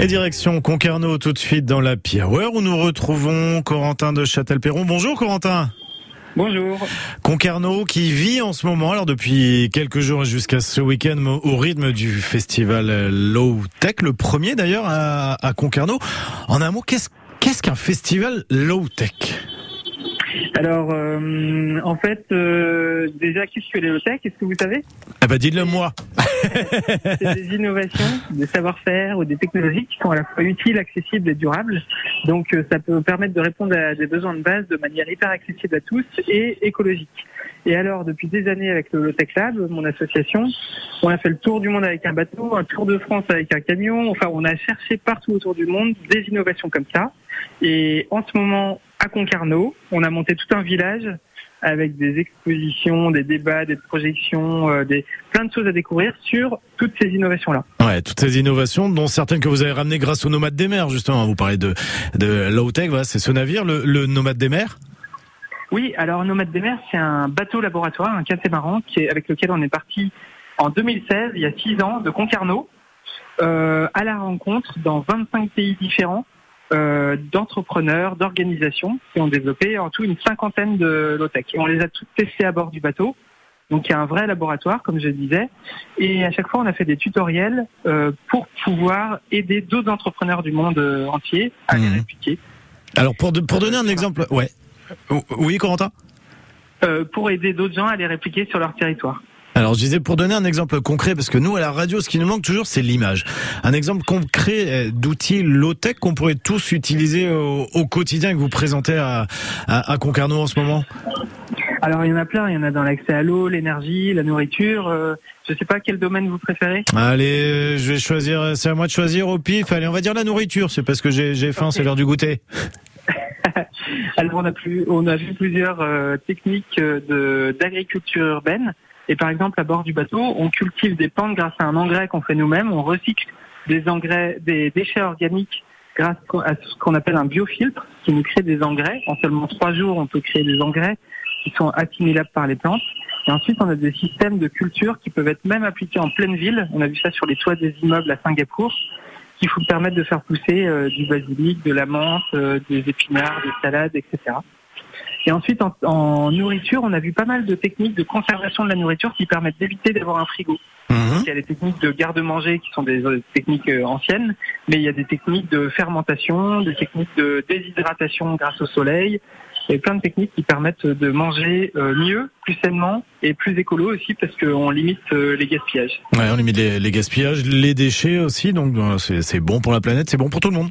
Et direction Concarneau tout de suite dans la Hour où nous retrouvons Corentin de Châtelperron. Bonjour Corentin. Bonjour. Concarneau qui vit en ce moment, alors depuis quelques jours jusqu'à ce week-end, au rythme du festival Low Tech, le premier d'ailleurs à, à Concarneau. En un mot, qu'est-ce qu'est-ce qu'un festival Low Tech alors, euh, en fait, euh, déjà, qu'est-ce que les low-tech Est-ce que vous savez Ah bah dites-le moi. C'est des innovations, des savoir-faire ou des technologies qui sont à la fois utiles, accessibles et durables. Donc, euh, ça peut permettre de répondre à des besoins de base de manière hyper accessible à tous et écologique. Et alors, depuis des années avec le Low-Tech Lab, mon association, on a fait le tour du monde avec un bateau, un tour de France avec un camion. Enfin, on a cherché partout autour du monde des innovations comme ça. Et en ce moment, à Concarneau, on a monté tout un village avec des expositions, des débats, des projections, euh, des plein de choses à découvrir sur toutes ces innovations-là. Ouais, toutes ces innovations, dont certaines que vous avez ramenées grâce au Nomade des mers, justement. Vous parlez de, de low tech, voilà, c'est ce navire, le, le Nomade des mers? Oui, alors Nomade des mers, c'est un bateau laboratoire, un catamaran, qui est, avec lequel on est parti en 2016, il y a six ans, de Concarneau, euh, à la rencontre dans 25 pays différents euh, d'entrepreneurs, d'organisations qui ont développé en tout une cinquantaine de low-tech. on les a toutes testées à bord du bateau. Donc il y a un vrai laboratoire, comme je disais. Et à chaque fois, on a fait des tutoriels euh, pour pouvoir aider d'autres entrepreneurs du monde euh, entier à les mmh. répliquer. Alors pour, pour donner un exemple, ouais. Oui, Corentin? Pour aider d'autres gens à les répliquer sur leur territoire. Alors je disais pour donner un exemple concret, parce que nous à la radio, ce qui nous manque toujours, c'est l'image. Un exemple concret euh, d'outils low-tech qu'on pourrait tous utiliser au, quotidien et que vous présentez à, à, Concarneau en ce moment? Alors il y en a plein, il y en a dans l'accès à l'eau, l'énergie, la nourriture. Euh, je sais pas quel domaine vous préférez. Allez, euh, je vais choisir. C'est à moi de choisir au pif. Allez, on va dire la nourriture. C'est parce que j'ai faim, c'est l'heure du goûter. Alors on a plus, on a vu plusieurs techniques de d'agriculture urbaine. Et par exemple, à bord du bateau, on cultive des plantes grâce à un engrais qu'on fait nous-mêmes. On recycle des engrais, des déchets organiques grâce à ce qu'on appelle un biofiltre qui nous crée des engrais. En seulement trois jours, on peut créer des engrais qui sont assimilables par les plantes. Et ensuite, on a des systèmes de culture qui peuvent être même appliqués en pleine ville. On a vu ça sur les toits des immeubles à Singapour, qui vous permettre de faire pousser euh, du basilic, de la menthe, euh, des épinards, des salades, etc. Et ensuite, en, nourriture, on a vu pas mal de techniques de conservation de la nourriture qui permettent d'éviter d'avoir un frigo. Mhm. Il y a des techniques de garde-manger qui sont des euh, techniques euh, anciennes, mais il y a des techniques de fermentation, des techniques de déshydratation grâce au soleil, et plein de techniques qui permettent de manger euh, mieux, plus sainement et plus écolo aussi parce qu'on limite les gaspillages. Ouais, on limite les, les gaspillages, les déchets aussi, donc c'est bon pour la planète, c'est bon pour tout le monde.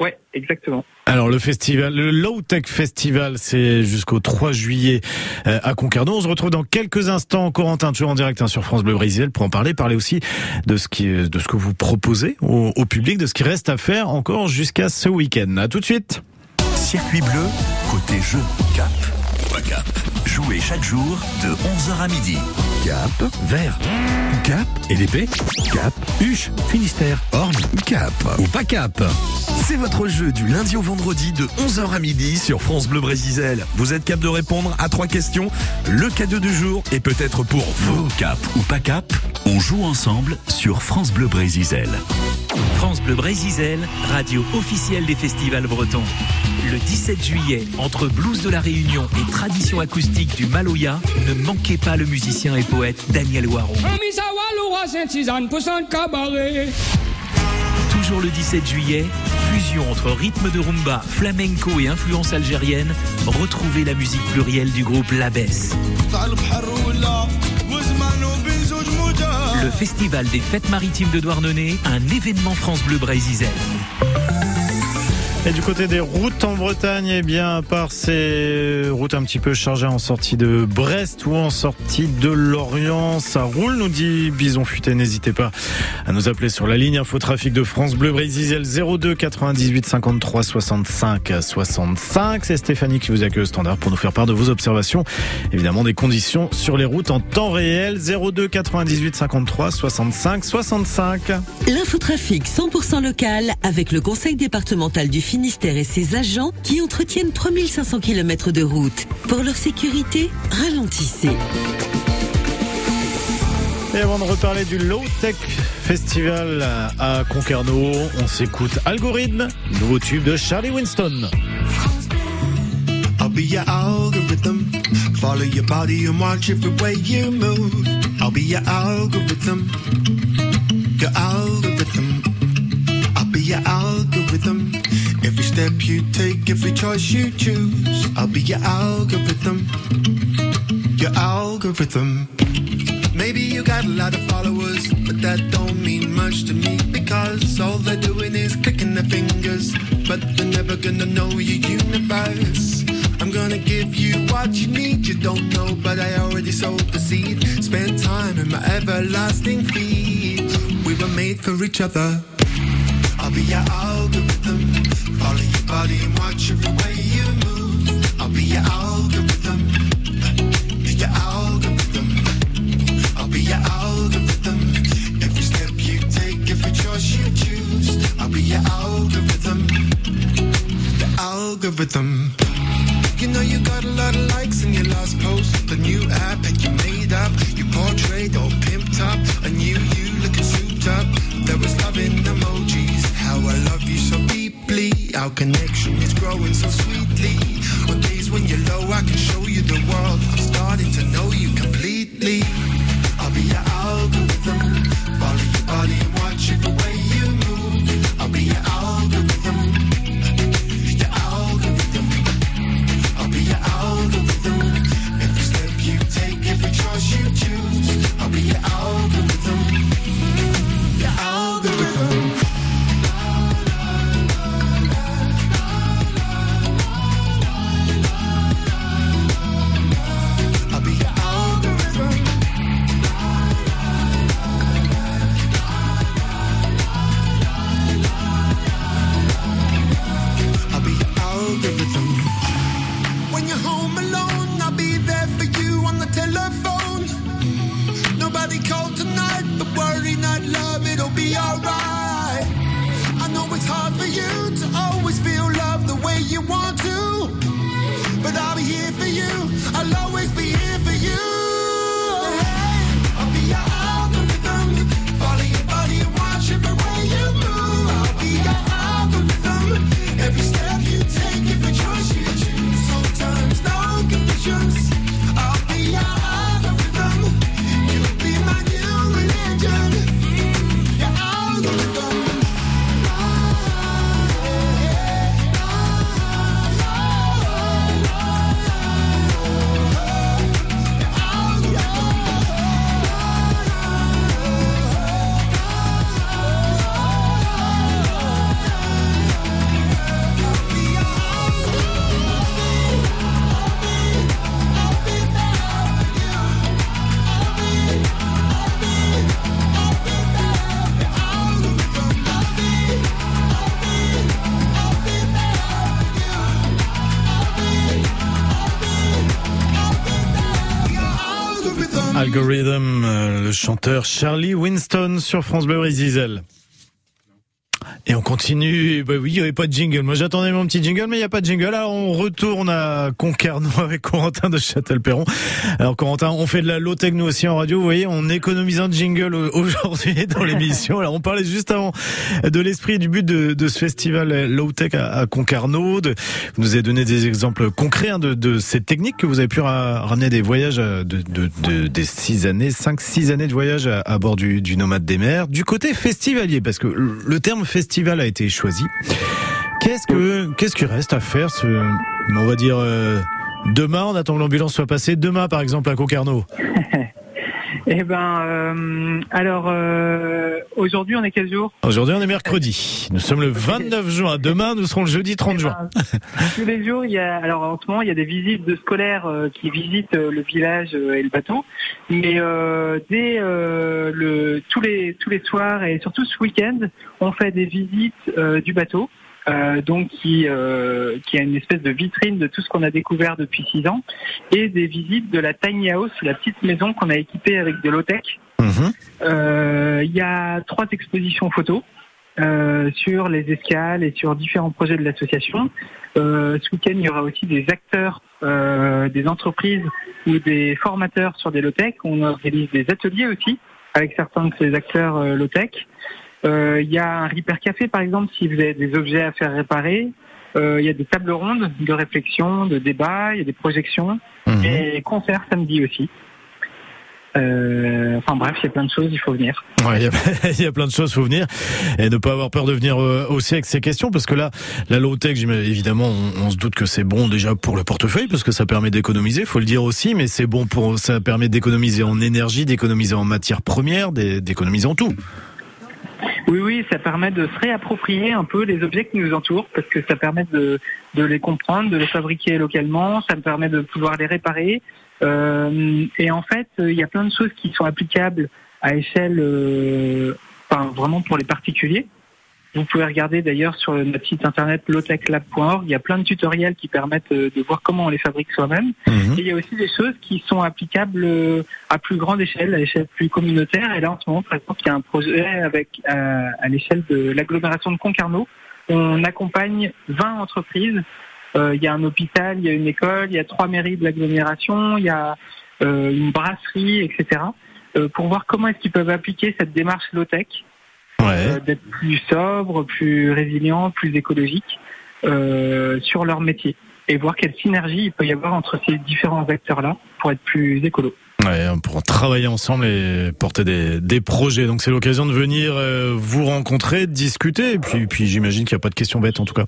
Ouais, exactement. Alors le festival, le Low Tech Festival, c'est jusqu'au 3 juillet euh, à Concarneau. On se retrouve dans quelques instants, Corentin, toujours en direct hein, sur France Bleu Brésil, pour en parler, parler aussi de ce qui, de ce que vous proposez au, public, de ce qui reste à faire encore jusqu'à ce week-end. À tout de suite. Circuit bleu, côté jeu, cap. Cap. Jouez chaque jour de 11h à midi. Cap, vert. Cap, et l'épée. Cap, huche, Finistère, Orne, Cap ou pas Cap. C'est votre jeu du lundi au vendredi de 11h à midi sur France Bleu Brésil. Vous êtes cap de répondre à trois questions. Le cadeau du jour est peut-être pour vous. Cap ou pas Cap, on joue ensemble sur France Bleu Brésil. France Bleu Brésil, radio officielle des festivals bretons. Le 17 juillet, entre blues de la Réunion et tradition acoustique du Maloya, ne manquez pas le musicien et poète Daniel Waron. Toujours le 17 juillet, fusion entre rythme de rumba, flamenco et influence algérienne, retrouvez la musique plurielle du groupe Labès. Le Festival des Fêtes Maritimes de Douarnenez, un événement France Bleu Brésil. Et du côté des routes en Bretagne, eh bien, à part ces routes un petit peu chargées en sortie de Brest ou en sortie de Lorient, ça roule, nous dit Bison Futé. N'hésitez pas à nous appeler sur la ligne Infotrafic de France Bleu Brésil 02 98 53 65 65. C'est Stéphanie qui vous accueille au standard pour nous faire part de vos observations, évidemment des conditions sur les routes en temps réel. 02 98 53 65 65. L'infotrafic 100% local avec le conseil départemental du Finistère et ses agents qui entretiennent 3500 km de route. Pour leur sécurité, ralentissez. Et avant de reparler du Low Tech Festival à Concarneau, on s'écoute Algorithme, nouveau tube de Charlie Winston. I'll be your algorithm. Follow your body and watch every way you move. I'll be your algorithm. Your algorithm. I'll be your algorithm. Step you take, every choice you choose. I'll be your algorithm. Your algorithm. Maybe you got a lot of followers, but that don't mean much to me because all they're doing is clicking their fingers, but they're never gonna know your universe. I'm gonna give you what you need, you don't know, but I already sowed the seed. Spend time in my everlasting feet. We were made for each other. I'll be your algorithm. Follow your body watch every way you move. I'll be your algorithm. Your algorithm. I'll be your algorithm. Every step you take, every choice you choose. I'll be your algorithm. Algorithm. Our connection is growing so sweetly. On days when you're low, I can show you the world. Algorithm, euh, le chanteur Charlie Winston sur France Bleu Brésil. Et on continue. Bah oui, il n'y avait pas de jingle. Moi, j'attendais mon petit jingle, mais il n'y a pas de jingle. Là, on retourne à Concarneau avec Corentin de Châtelperron. Alors, Corentin, on fait de la low-tech, nous aussi, en radio. Vous voyez, on économise un jingle aujourd'hui dans l'émission. Alors, on parlait juste avant de l'esprit et du but de, ce festival low-tech à, à Concarneau. Vous nous avez donné des exemples concrets hein, de, de ces techniques que vous avez pu ra- ramener des voyages de, de, de- des six années, cinq, six années de voyage à, bord du, du Nomade des Mers. Du côté festivalier, parce que le terme festival a été choisi. Qu'est-ce que qu'est-ce qu'il reste à faire ce, on va dire euh, demain on attend que l'ambulance soit passée demain par exemple à Concarneau? Eh ben, euh, alors euh, aujourd'hui on est quel jour? Aujourd'hui on est mercredi. Nous sommes le 29 juin. Demain nous serons le jeudi 30 juin. Eh ben, Tous les jours, il y a, alors en ce moment, il y a des visites de scolaires euh, qui visitent le village et le bateau. Mais euh, dès euh, le, tous les tous les soirs et surtout ce week-end, on fait des visites du bateau. Euh, donc qui euh, qui a une espèce de vitrine de tout ce qu'on a découvert depuis six ans et des visites de la tiny house, la petite maison qu'on a équipée avec de low tech. Mhm. Euh, Il y a trois expositions photos euh, sur les escales et sur différents projets de l'association. Euh, ce week-end, il y aura aussi des acteurs, euh, des entreprises ou des formateurs sur des low-tech. On organise des ateliers aussi avec certains de ces acteurs low-tech. Euh, Il y a un Repair Café, par exemple, si vous avez des objets à faire réparer. Euh, Il y a des tables rondes de réflexion, de débat, il y a des projections Mhm. et concerts samedi aussi. Euh, enfin bref, il y a plein de choses, il faut venir. Ouais, il y, a, il y a plein de choses, faut venir et ne pas avoir peur de venir euh, aussi avec ces questions parce que là, la low tech, j'imagine- évidemment, on, on se doute que c'est bon déjà pour le portefeuille parce que ça permet d'économiser, faut le dire aussi, mais c'est bon pour, ça permet d'économiser en énergie, d'économiser en matières premières, d'é- d'économiser en tout. Oui, oui, ça permet de se réapproprier un peu les objets qui nous entourent parce que ça permet de, les comprendre, de les fabriquer localement, ça me permet de pouvoir les réparer. Euh, et en fait, il y a plein de choses qui sont applicables à échelle, euh, enfin, vraiment pour les particuliers. Vous pouvez regarder d'ailleurs sur notre site internet lowtechlab.org, il y a plein de tutoriels qui permettent euh, de voir comment on les fabrique soi-même. Mhm. Et il y a aussi des choses qui sont applicables euh, à plus grande échelle, à l'échelle plus communautaire. Et là, en ce moment, par exemple, il y a un projet avec euh, à l'échelle de l'agglomération de Concarneau. On accompagne 20 entreprises. Euh, il y a un hôpital, il y a une école, il y a trois mairies de l'agglomération, il y a euh, une brasserie, etc. pour voir comment est-ce qu'ils peuvent appliquer cette démarche low-tech, Ouais. euh, d'être plus sobre, plus résilient, plus écologique euh, sur leur métier et voir quelle synergie il peut y avoir entre ces différents acteurs-là pour être plus écolo. Ouais, pour travailler ensemble et porter des, des projets. Donc c'est l'occasion de venir euh, vous rencontrer, discuter. Et puis, puis j'imagine qu'il n'y a pas de questions bêtes en tout cas.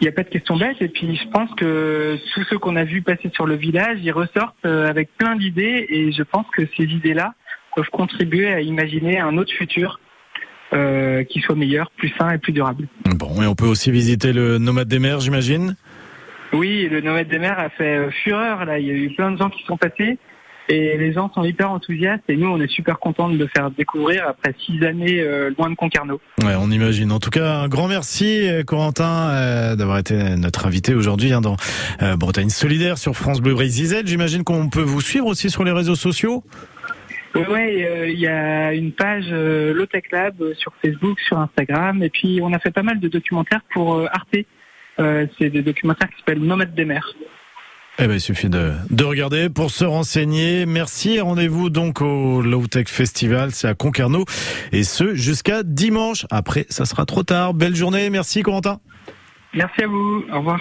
Il n'y a pas de question bête et puis je pense que tous ceux qu'on a vus passer sur le village, ils ressortent avec plein d'idées et je pense que ces idées-là peuvent contribuer à imaginer un autre futur euh, qui soit meilleur, plus sain et plus durable. Bon, et on peut aussi visiter le Nomade des mers, j'imagine? Oui, le Nomade des mers a fait euh, fureur là. Il y a eu plein de gens qui sont passés et les gens sont hyper enthousiastes et nous on est super contents de le faire découvrir après six années euh, loin de Concarneau. Ouais, on imagine. En tout cas, un grand merci, euh, Corentin, euh, d'avoir été notre invité aujourd'hui hein, dans euh, Bretagne Solidaire sur France Bleu Brésil. J'imagine qu'on peut vous suivre aussi sur les réseaux sociaux? Ouais, ouais, euh, il y a une page euh, Low Tech Lab euh, sur Facebook, sur Instagram, et puis on a fait pas mal de documentaires pour euh, Arte. Euh, c'est des documentaires qui s'appellent Nomades des mers. Eh ben, il suffit de, de regarder pour se renseigner. Merci. Rendez-vous donc au Low Tech Festival. C'est à Concarneau. Et ce, jusqu'à dimanche. Après, ça sera trop tard. Belle journée. Merci, Corentin. Merci à vous. Au revoir.